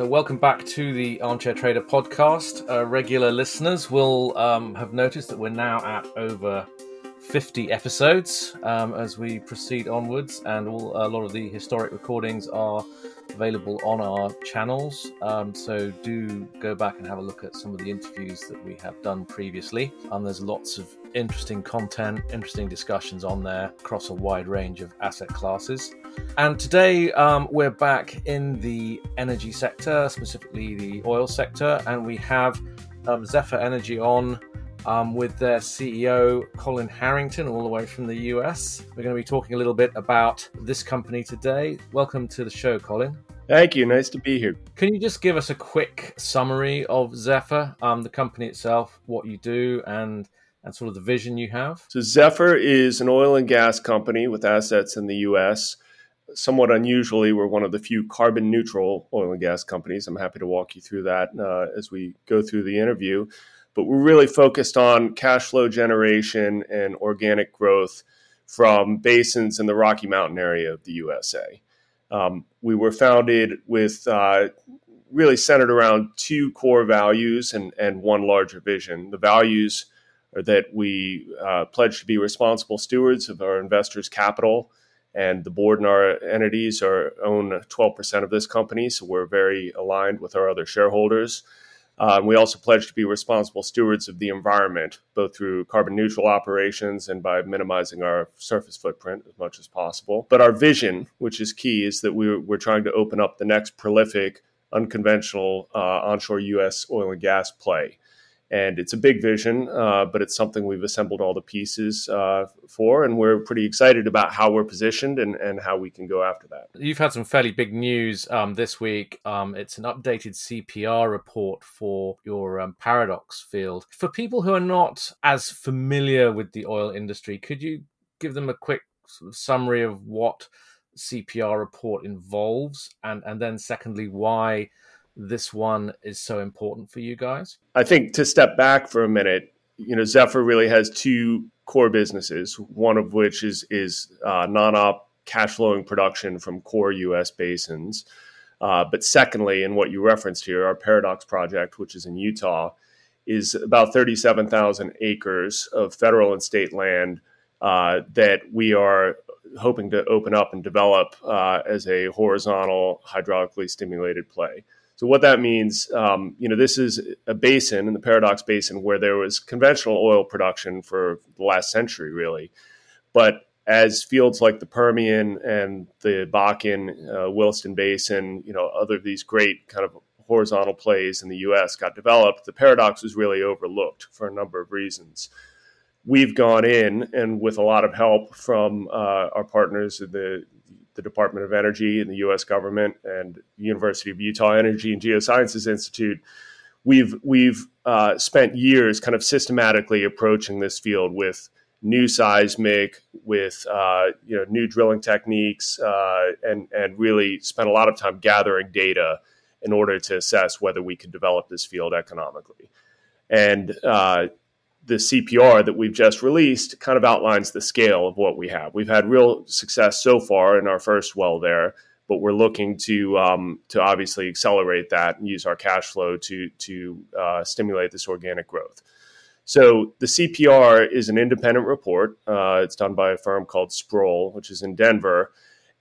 Uh, welcome back to the Armchair Trader podcast. Uh, regular listeners will um, have noticed that we're now at over 50 episodes um, as we proceed onwards, and all, a lot of the historic recordings are available on our channels. Um, so do go back and have a look at some of the interviews that we have done previously. And there's lots of interesting content, interesting discussions on there across a wide range of asset classes. And today um, we're back in the energy sector, specifically the oil sector, and we have um, Zephyr Energy on um, with their CEO, Colin Harrington, all the way from the US. We're going to be talking a little bit about this company today. Welcome to the show, Colin. Thank you. Nice to be here. Can you just give us a quick summary of Zephyr, um, the company itself, what you do, and and sort of the vision you have? So Zephyr is an oil and gas company with assets in the U.S. Somewhat unusually, we're one of the few carbon neutral oil and gas companies. I'm happy to walk you through that uh, as we go through the interview but we're really focused on cash flow generation and organic growth from basins in the Rocky Mountain area of the USA. Um, we were founded with uh, really centered around two core values and, and one larger vision. The values are that we uh, pledge to be responsible stewards of our investors' capital, and the board and our entities are own 12% of this company, so we're very aligned with our other shareholders. Um, we also pledge to be responsible stewards of the environment, both through carbon neutral operations and by minimizing our surface footprint as much as possible. But our vision, which is key, is that we're, we're trying to open up the next prolific, unconventional uh, onshore U.S. oil and gas play and it's a big vision, uh, but it's something we've assembled all the pieces uh, for, and we're pretty excited about how we're positioned and, and how we can go after that. You've had some fairly big news um, this week. Um, it's an updated CPR report for your um, Paradox field. For people who are not as familiar with the oil industry, could you give them a quick sort of summary of what CPR report involves, and and then secondly why this one is so important for you guys? I think to step back for a minute, you know, Zephyr really has two core businesses. One of which is is uh, non-op cash flowing production from core U.S. basins. Uh, but secondly, and what you referenced here, our Paradox project, which is in Utah, is about 37,000 acres of federal and state land uh, that we are hoping to open up and develop uh, as a horizontal hydraulically stimulated play. So what that means, um, you know, this is a basin in the Paradox Basin where there was conventional oil production for the last century, really. But as fields like the Permian and the Bakken, uh, Williston Basin, you know, other of these great kind of horizontal plays in the U.S. got developed, the Paradox was really overlooked for a number of reasons. We've gone in and with a lot of help from uh, our partners in the the Department of Energy and the U.S. government and University of Utah Energy and Geosciences Institute, we've we've uh, spent years kind of systematically approaching this field with new seismic, with uh, you know new drilling techniques, uh, and and really spent a lot of time gathering data in order to assess whether we could develop this field economically. And uh, the CPR that we've just released kind of outlines the scale of what we have. We've had real success so far in our first well there, but we're looking to um, to obviously accelerate that and use our cash flow to to uh, stimulate this organic growth. So the CPR is an independent report. Uh, it's done by a firm called Sproule, which is in Denver,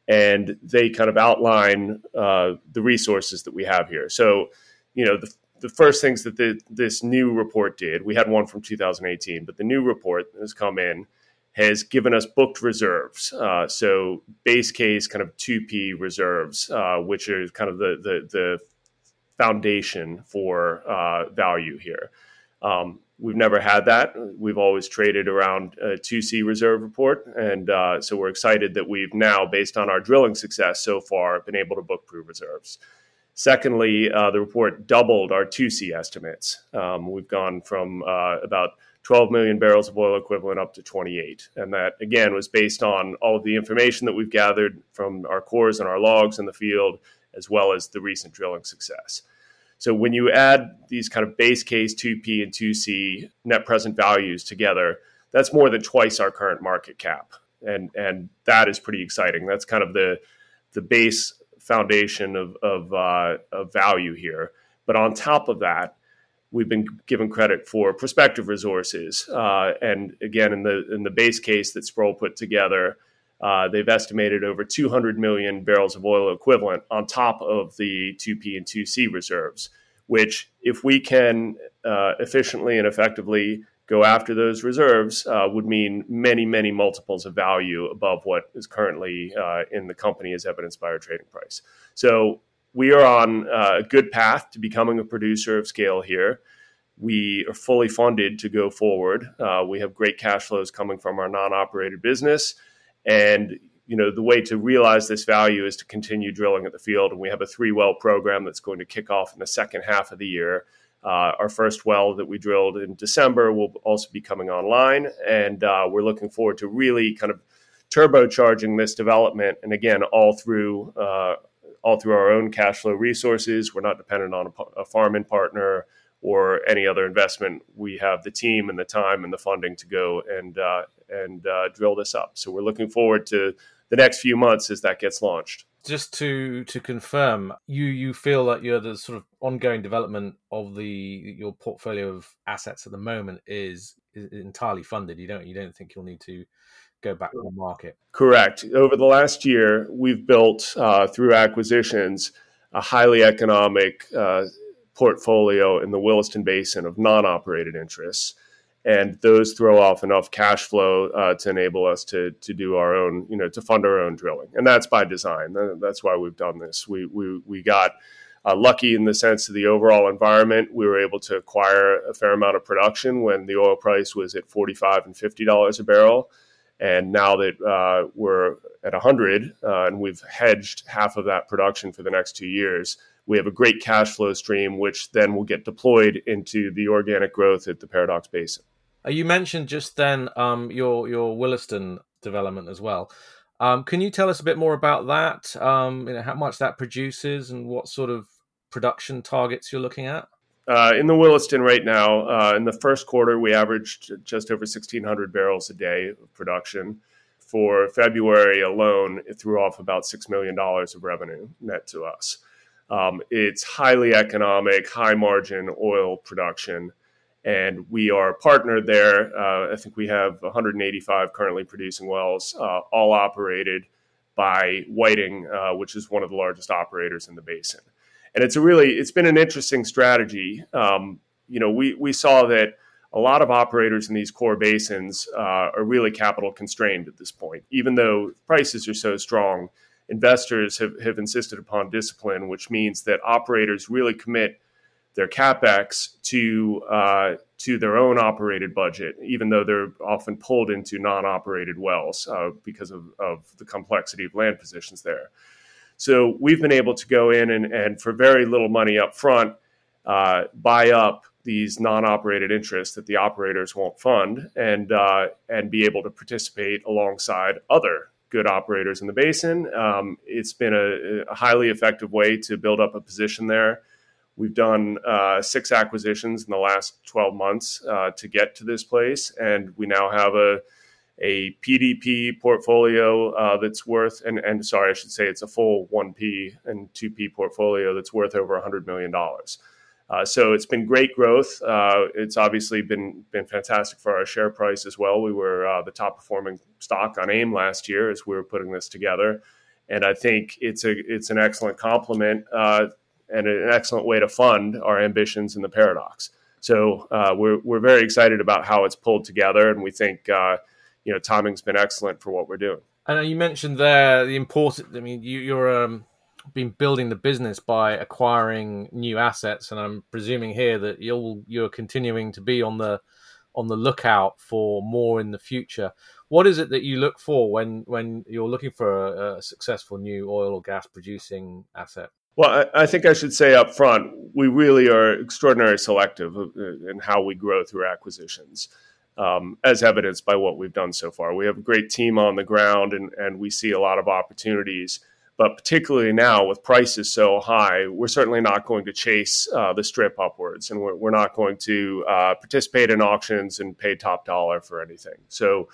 and they kind of outline uh, the resources that we have here. So you know the the first things that the, this new report did, we had one from 2018, but the new report that has come in has given us booked reserves. Uh, so base case kind of 2P reserves, uh, which is kind of the, the, the foundation for uh, value here. Um, we've never had that. We've always traded around a 2C reserve report. And uh, so we're excited that we've now, based on our drilling success so far, been able to book proved reserves. Secondly, uh, the report doubled our 2C estimates. Um, we've gone from uh, about 12 million barrels of oil equivalent up to 28. And that, again, was based on all of the information that we've gathered from our cores and our logs in the field, as well as the recent drilling success. So when you add these kind of base case 2P and 2C net present values together, that's more than twice our current market cap. And, and that is pretty exciting. That's kind of the, the base foundation of of, uh, of value here. But on top of that, we've been given credit for prospective resources. Uh, and again, in the in the base case that Sproule put together, uh, they've estimated over 200 million barrels of oil equivalent on top of the 2P and 2C reserves. Which, if we can uh, efficiently and effectively go after those reserves, uh, would mean many, many multiples of value above what is currently uh, in the company, as evidenced by our trading price. So we are on a good path to becoming a producer of scale here. We are fully funded to go forward. Uh, we have great cash flows coming from our non-operated business, and you know the way to realize this value is to continue drilling at the field. And we have a three-well program that's going to kick off in the second half of the year. Uh, our first well that we drilled in December will also be coming online, and uh, we're looking forward to really kind of turbocharging this development. And again, all through uh, all through our own cash flow resources. We're not dependent on a, a farming partner or any other investment. We have the team and the time and the funding to go and uh, and uh, drill this up. So we're looking forward to the next few months as that gets launched. Just to to confirm, you you feel that you're the sort of ongoing development of the your portfolio of assets at the moment is, is entirely funded. You don't you don't think you'll need to go back to the market. Correct. Over the last year, we've built uh, through acquisitions a highly economic uh, portfolio in the Williston Basin of non-operated interests, and those throw off enough cash flow uh, to enable us to to do our own, you know, to fund our own drilling, and that's by design. That's why we've done this. We we we got. Uh, lucky in the sense of the overall environment. We were able to acquire a fair amount of production when the oil price was at 45 and $50 a barrel. And now that uh, we're at 100 uh, and we've hedged half of that production for the next two years, we have a great cash flow stream, which then will get deployed into the organic growth at the Paradox Basin. Uh, you mentioned just then um, your your Williston development as well. Um, can you tell us a bit more about that? Um, you know, how much that produces and what sort of production targets you're looking at? Uh, in the Williston right now, uh, in the first quarter, we averaged just over 1,600 barrels a day of production. For February alone, it threw off about $6 million of revenue net to us. Um, it's highly economic, high margin oil production, and we are partnered there. Uh, I think we have 185 currently producing wells, uh, all operated by Whiting, uh, which is one of the largest operators in the basin and it's a really it's been an interesting strategy. Um, you know, we we saw that a lot of operators in these core basins uh, are really capital constrained at this point, even though prices are so strong. Investors have, have insisted upon discipline, which means that operators really commit their capex to uh, to their own operated budget, even though they're often pulled into non-operated wells uh, because of, of the complexity of land positions there. So we've been able to go in and, and for very little money up front, uh, buy up these non-operated interests that the operators won't fund, and uh, and be able to participate alongside other good operators in the basin. Um, it's been a, a, highly effective way to build up a position there. We've done uh, six acquisitions in the last 12 months uh, to get to this place, and we now have a a PDP portfolio uh, that's worth, and, and sorry, I should say it's a full 1P and 2P portfolio that's worth over $100 million. Uh, so it's been great growth. Uh, it's obviously been been fantastic for our share price as well. We were uh, the top performing stock on AIM last year as we were putting this together, and I think it's a it's an excellent complement and an excellent way to fund our ambitions in the paradox. So uh, we're we're very excited about how it's pulled together, and we think you know, timing's been excellent for what we're doing. And you mentioned there the important. I mean, you, you're um, been building the business by acquiring new assets, and I'm presuming here that you'll you're continuing to be on the on the lookout for more in the future. What is it that you look for when when you're looking for a, a successful new oil or gas producing asset? Well, I, I, think I should say up front, we really are extraordinarily selective in how we grow through acquisitions um, as evidenced by what we've done so far. We have a great team on the ground, and, and we see a lot of opportunities. But particularly now, with prices so high, we're certainly not going to chase uh, the strip upwards, and we're, we're not going to uh, participate in auctions and pay top dollar for anything. So,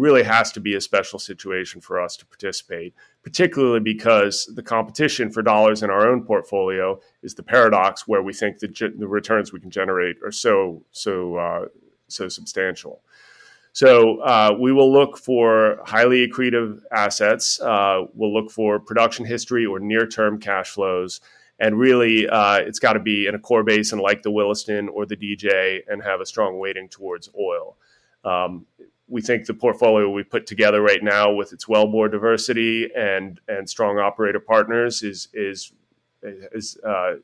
really has to be a special situation for us to participate, particularly because the competition for dollars in our own portfolio is the paradox where we think the, the returns we can generate are so so uh, so substantial. So uh, we will look for highly accretive assets. Uh, we'll look for production history or near-term cash flows, and really, uh, it's got to be in a core basin like the Williston or the DJ, and have a strong weighting towards oil. Um, we think the portfolio we put together right now, with its wellbore diversity and and strong operator partners, is is is uh,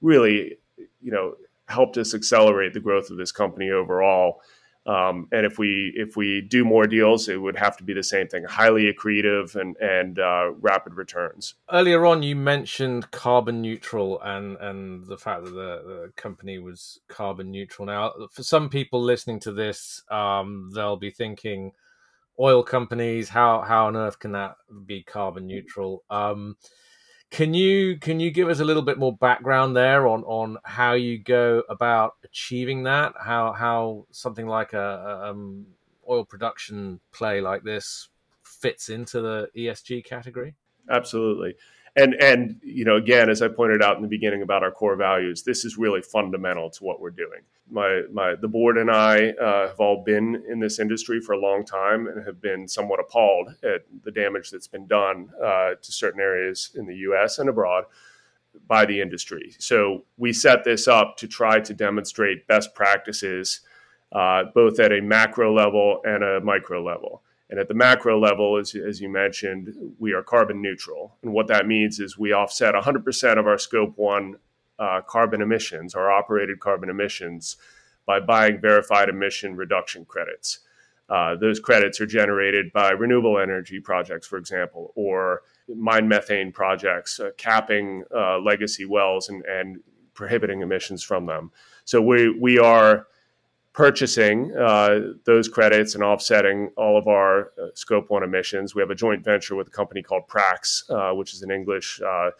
really you know helped us accelerate the growth of this company overall. Um, and if we if we do more deals, it would have to be the same thing: highly accretive and and uh, rapid returns. Earlier on, you mentioned carbon neutral and and the fact that the, the company was carbon neutral. Now, for some people listening to this, um, they'll be thinking, oil companies, how how on earth can that be carbon neutral? Um, can you can you give us a little bit more background there on on how you go about achieving that? How how something like a, a um, oil production play like this fits into the ESG category? Absolutely and and you know again as i pointed out in the beginning about our core values this is really fundamental to what we're doing. My my the board and i uh, have all been in this industry for a long time and have been somewhat appalled at the damage that's been done uh, to certain areas in the us and abroad by the industry. So we set this up to try to demonstrate best practices uh, both at a macro level and a micro level and at the macro level, as, as you mentioned, we are carbon neutral. And what that means is we offset 100% of our scope one uh, carbon emissions, our operated carbon emissions, by buying verified emission reduction credits. Uh, those credits are generated by renewable energy projects, for example, or mine methane projects, uh, capping uh, legacy wells and, and prohibiting emissions from them. So we, we are purchasing uh, those credits and offsetting all of our uh, scope one emissions. We have a joint venture with a company called Prax, uh, which is an English uh,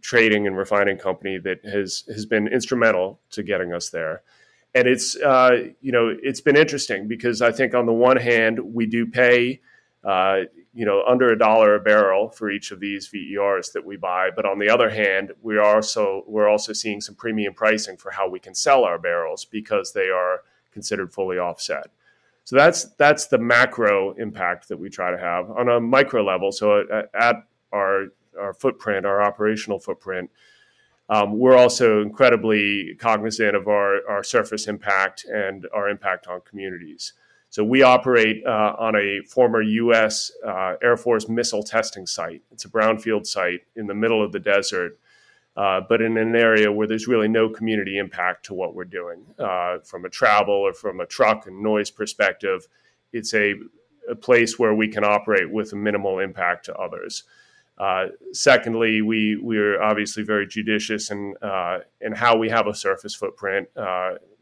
trading and refining company that has has been instrumental to getting us there. And it's uh, you know it's been interesting because I think on the one hand we do pay uh, you know under a dollar a barrel for each of these VERs that we buy. But on the other hand, we are also we're also seeing some premium pricing for how we can sell our barrels because they are considered fully offset. So that's that's the macro impact that we try to have on a micro level. So at, our our footprint, our operational footprint, um, we're also incredibly cognizant of our, our surface impact and our impact on communities. So we operate uh, on a former U.S. Uh, Air Force missile testing site. It's a brownfield site in the middle of the desert, uh, but in an area where there's really no community impact to what we're doing. Uh, from a travel or from a truck and noise perspective, it's a, a place where we can operate with a minimal impact to others. Uh, secondly, we we are obviously very judicious in uh, in how we have a surface footprint.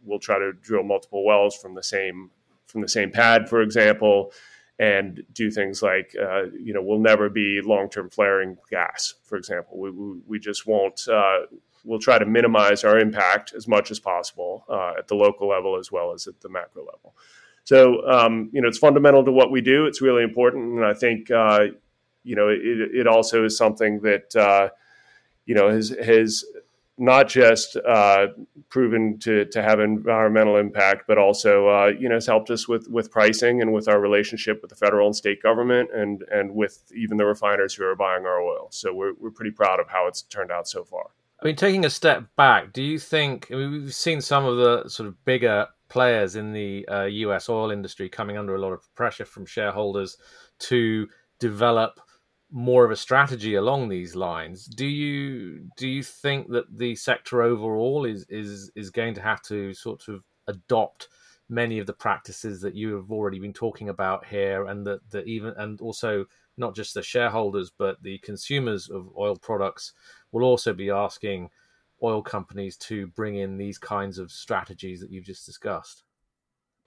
We'll try to drill multiple wells from the same from the same pad, for example, and do things like, uh, you know, we'll never be long term flaring gas, for example. We, we, we just won't, uh, we'll try to minimize our impact as much as possible uh, at the local level as well as at the macro level. So, um, you know, it's fundamental to what we do. It's really important. And I think, uh, you know, it, it also is something that, uh, you know, has, has not just uh, proven to, to have environmental impact, but also uh, you know has helped us with with pricing and with our relationship with the federal and state government and and with even the refiners who are buying our oil. So we're we're pretty proud of how it's turned out so far. I mean, taking a step back, do you think I mean, we've seen some of the sort of bigger players in the uh, U.S. oil industry coming under a lot of pressure from shareholders to develop more of a strategy along these lines. Do you do you think that the sector overall is is is going to have to sort of adopt many of the practices that you have already been talking about here, and that that even and also not just the shareholders but the consumers of oil products will also be asking oil companies to bring in these kinds of strategies that you've just discussed.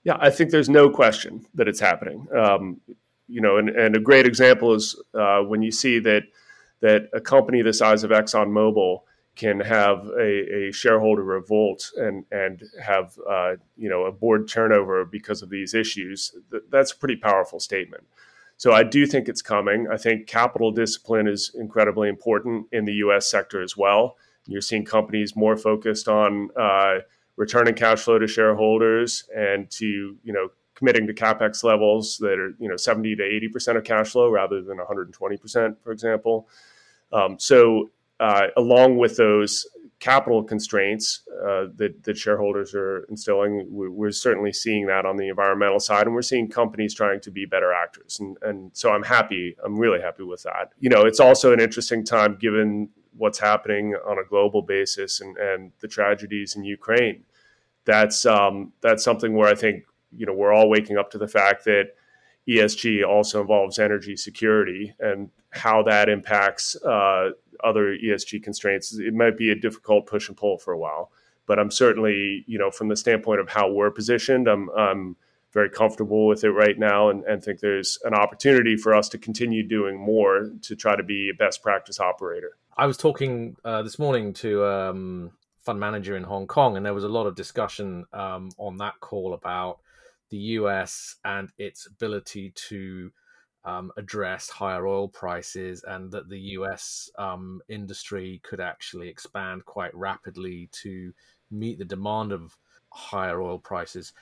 Yeah, I think there's no question that it's happening. Um, you know, and, and a great example is uh, when you see that that a company the size of ExxonMobil can have a, a shareholder revolt and and have uh, you know a board turnover because of these issues, th- that's a pretty powerful statement. So I do think it's coming. I think capital discipline is incredibly important in the U.S. sector as well. You're seeing companies more focused on uh, returning cash flow to shareholders and to you know committing to capex levels that are you know 70 to 80 percent of cash flow rather than 120 percent, for example. Um, so uh, along with those capital constraints uh, that, that shareholders are instilling, we're, we're, certainly seeing that on the environmental side, and we're seeing companies trying to be better actors. And, and so I'm happy. I'm really happy with that. You know, it's also an interesting time given what's happening on a global basis and, and the tragedies in Ukraine. That's um, that's something where I think you know we're all waking up to the fact that ESG also involves energy security and how that impacts uh, other ESG constraints. It might be a difficult push and pull for a while, but I'm certainly, you know, from the standpoint of how we're positioned, I'm, I'm very comfortable with it right now and, and think there's an opportunity for us to continue doing more to try to be a best practice operator. I was talking uh, this morning to um, fund manager in Hong Kong, and there was a lot of discussion um, on that call about the US and its ability to um, address higher oil prices and that the US um, industry could actually expand quite rapidly to meet the demand of higher oil prices.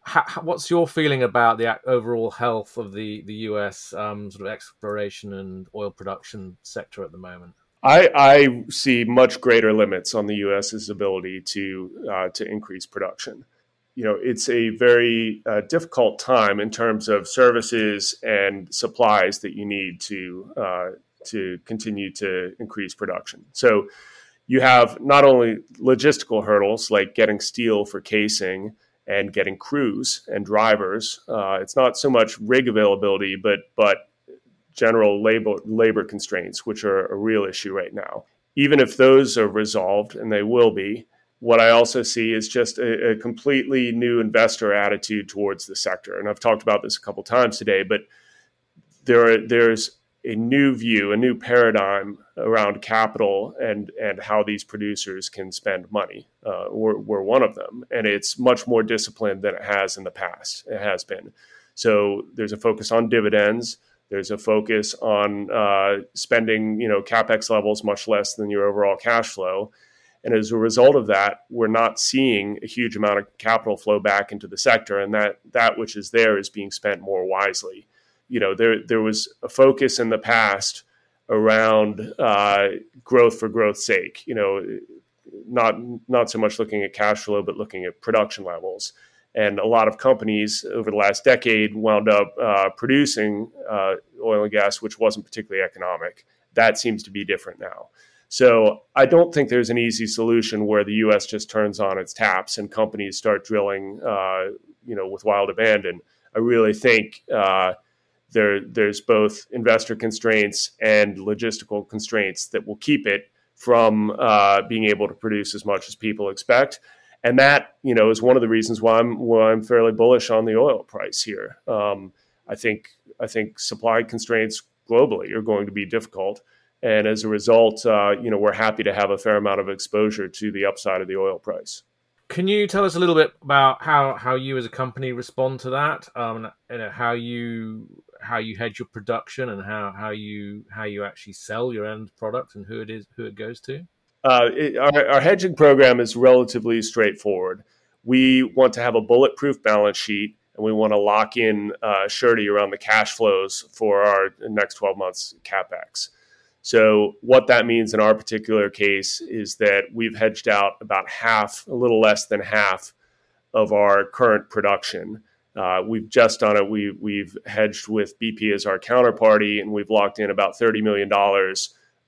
How, what's your feeling about the overall health of the, the US um, sort of exploration and oil production sector at the moment? I, I see much greater limits on the U.S.'s ability to uh, to increase production you know it's a very uh, difficult time in terms of services and supplies that you need to uh, to continue to increase production. So you have not only logistical hurdles like getting steel for casing and getting crews and drivers. Uh, it's not so much rig availability, but but general labor labor constraints, which are a real issue right now. Even if those are resolved, and they will be, what I also see is just a, a, completely new investor attitude towards the sector. And I've talked about this a couple times today, but there are, there's a new view, a new paradigm around capital and and how these producers can spend money. Uh, we're, we're one of them, and it's much more disciplined than it has in the past. It has been. So there's a focus on dividends. There's a focus on uh, spending, you know, capex levels much less than your overall cash flow and as a result of that, we're not seeing a huge amount of capital flow back into the sector, and that that which is there is being spent more wisely. You know, there there was a focus in the past around uh, growth for growth's sake. You know, not not so much looking at cash flow, but looking at production levels. And a lot of companies over the last decade wound up uh, producing uh, oil and gas, which wasn't particularly economic. That seems to be different now. So I don't think there's an easy solution where the U.S. just turns on its taps and companies start drilling, uh, you know, with wild abandon. I really think uh, there there's both investor constraints and logistical constraints that will keep it from uh, being able to produce as much as people expect. And that, you know, is one of the reasons why I'm why I'm fairly bullish on the oil price here. Um, I think I think supply constraints globally are going to be difficult. And as a result, uh, you know, we're happy to have a fair amount of exposure to the upside of the oil price. Can you tell us a little bit about how, how you as a company respond to that? Um, you know, how you how you hedge your production and how, how you how you actually sell your end product and who it is who it goes to? Uh, it, our, our hedging program is relatively straightforward. We want to have a bulletproof balance sheet and we want to lock in uh, surety around the cash flows for our next 12 months capex. So, what that means in our particular case is that we've hedged out about half, a little less than half of our current production. Uh, we've just done it. We, we've hedged with BP as our counterparty, and we've locked in about $30 million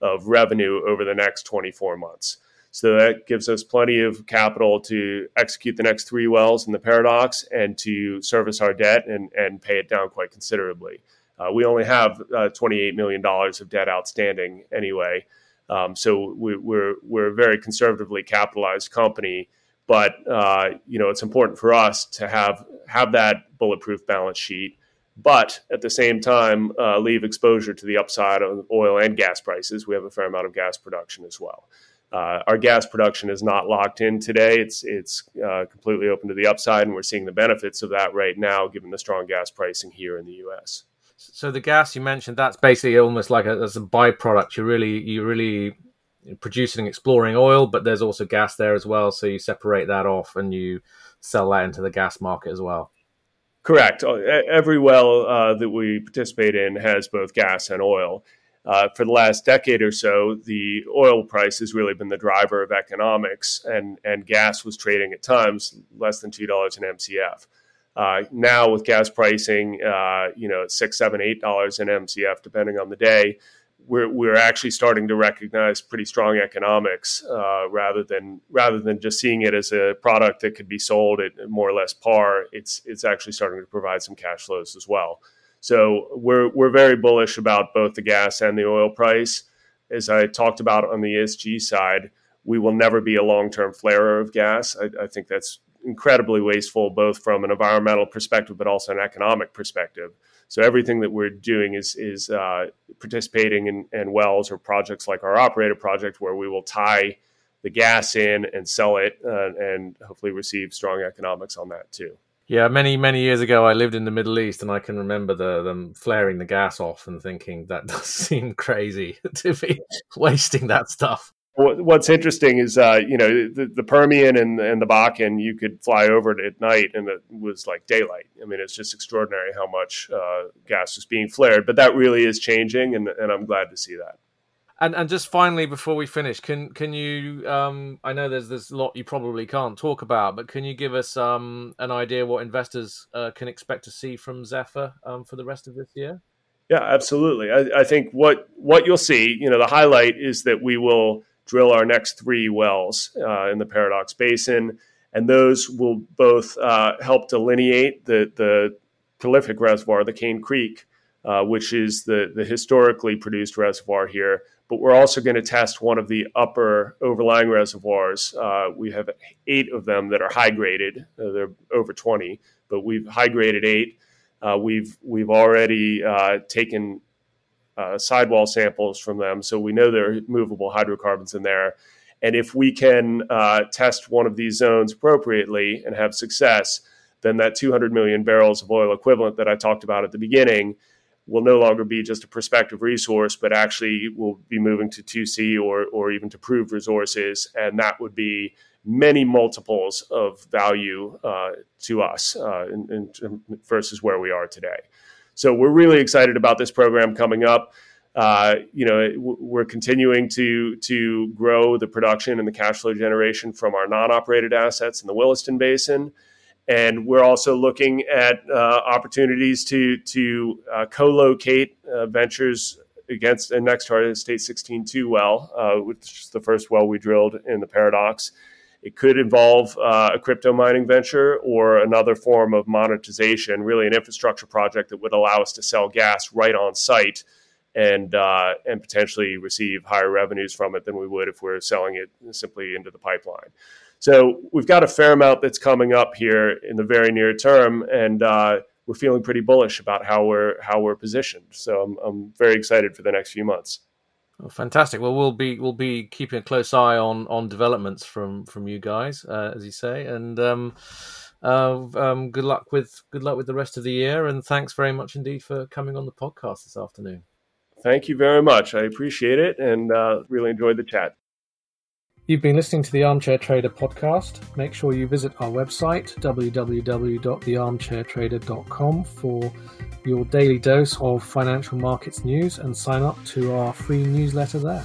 of revenue over the next 24 months. So that gives us plenty of capital to execute the next three wells in the Paradox and to service our debt and, and pay it down quite considerably. Uh, we only have uh, $28 million of debt outstanding anyway. Um, so we, are we're, we're a very conservatively capitalized company, but uh, you know it's important for us to have have that bulletproof balance sheet, but at the same time uh, leave exposure to the upside of oil and gas prices. We have a fair amount of gas production as well. Uh, our gas production is not locked in today. It's it's uh, completely open to the upside, and we're seeing the benefits of that right now, given the strong gas pricing here in the U.S. So the gas you mentioned, that's basically almost like a, as a byproduct. You're really you're really producing exploring oil, but there's also gas there as well. So you separate that off and you sell that into the gas market as well. Correct. Uh, every well uh, that we participate in has both gas and oil. Uh, for the last decade or so, the oil price has really been the driver of economics, and, and gas was trading at times less than two dollars an MCF. Uh, now, with gas pricing, uh, you know, six, seven, eight dollars an MCF, depending on the day, we're we're actually starting to recognize pretty strong economics uh, rather than rather than just seeing it as a product that could be sold at more or less par. It's it's actually starting to provide some cash flows as well. So we're we're very bullish about both the gas and the oil price. As I talked about on the ESG side, we will never be a long term flarer of gas. I, I think that's incredibly wasteful, both from an environmental perspective but also an economic perspective. So everything that we're doing is is uh, participating in, in, wells or projects like our operator project, where we will tie the gas in and sell it, uh, and hopefully receive strong economics on that too. Yeah, many many years ago, I lived in the Middle East, and I can remember the, them flaring the gas off and thinking that does seem crazy to be wasting that stuff. What's interesting is, uh, you know, the, the, Permian and, and the Bakken, you could fly over it at night and it was like daylight. I mean, it's just extraordinary how much uh, gas was being flared. But that really is changing, and, and I'm glad to see that. And and just finally, before we finish, can can you? Um, I know there's there's a lot you probably can't talk about, but can you give us um, an idea what investors uh, can expect to see from Zephyr um, for the rest of this year? Yeah, absolutely. I, I think what what you'll see, you know, the highlight is that we will drill our next three wells uh, in the Paradox Basin, and those will both uh, help delineate the the prolific reservoir, the Cane Creek, uh, which is the the historically produced reservoir here but we're also going to test one of the upper overlying reservoirs. Uh, we have eight of them that are high graded. Uh, they're over 20, but we've high graded eight. Uh, we've we've already taken uh, sidewall samples from them, so we know there are movable hydrocarbons in there. And if we can uh, test one of these zones appropriately and have success, then that 200 million barrels of oil equivalent that I talked about at the beginning will no longer be just a prospective resource, but actually will be moving to 2C or, or even to proved resources. And that would be many multiples of value uh, to us uh, in, in, versus where we are today. So we're really excited about this program coming up. Uh, you know, we're continuing to to grow the production and the cash flow generation from our non-operated assets in the Williston Basin and we're also looking at uh, opportunities to to uh, co-locate uh, ventures against and next to our State 16-2 well, uh, which is the first well we drilled in the Paradox. It could involve uh, a crypto mining venture or another form of monetization, really an infrastructure project that would allow us to sell gas right on site and uh, and potentially receive higher revenues from it than we would if we're selling it simply into the pipeline. So we've got a fair amount that's coming up here in the very near term, and uh, we're feeling pretty bullish about how we're how we're positioned. So I'm, I'm very excited for the next few months. Oh, fantastic. Well, we'll be we'll be keeping a close eye on on developments from from you guys, uh, as you say, and um, uh, um, good luck with good luck with the rest of the year. And thanks very much indeed for coming on the podcast this afternoon. Thank you very much. I appreciate it, and uh, really enjoyed the chat. You've been listening to the Armchair Trader podcast. Make sure you visit our website, www.thearmchairtrader.com, for your daily dose of financial markets news and sign up to our free newsletter there.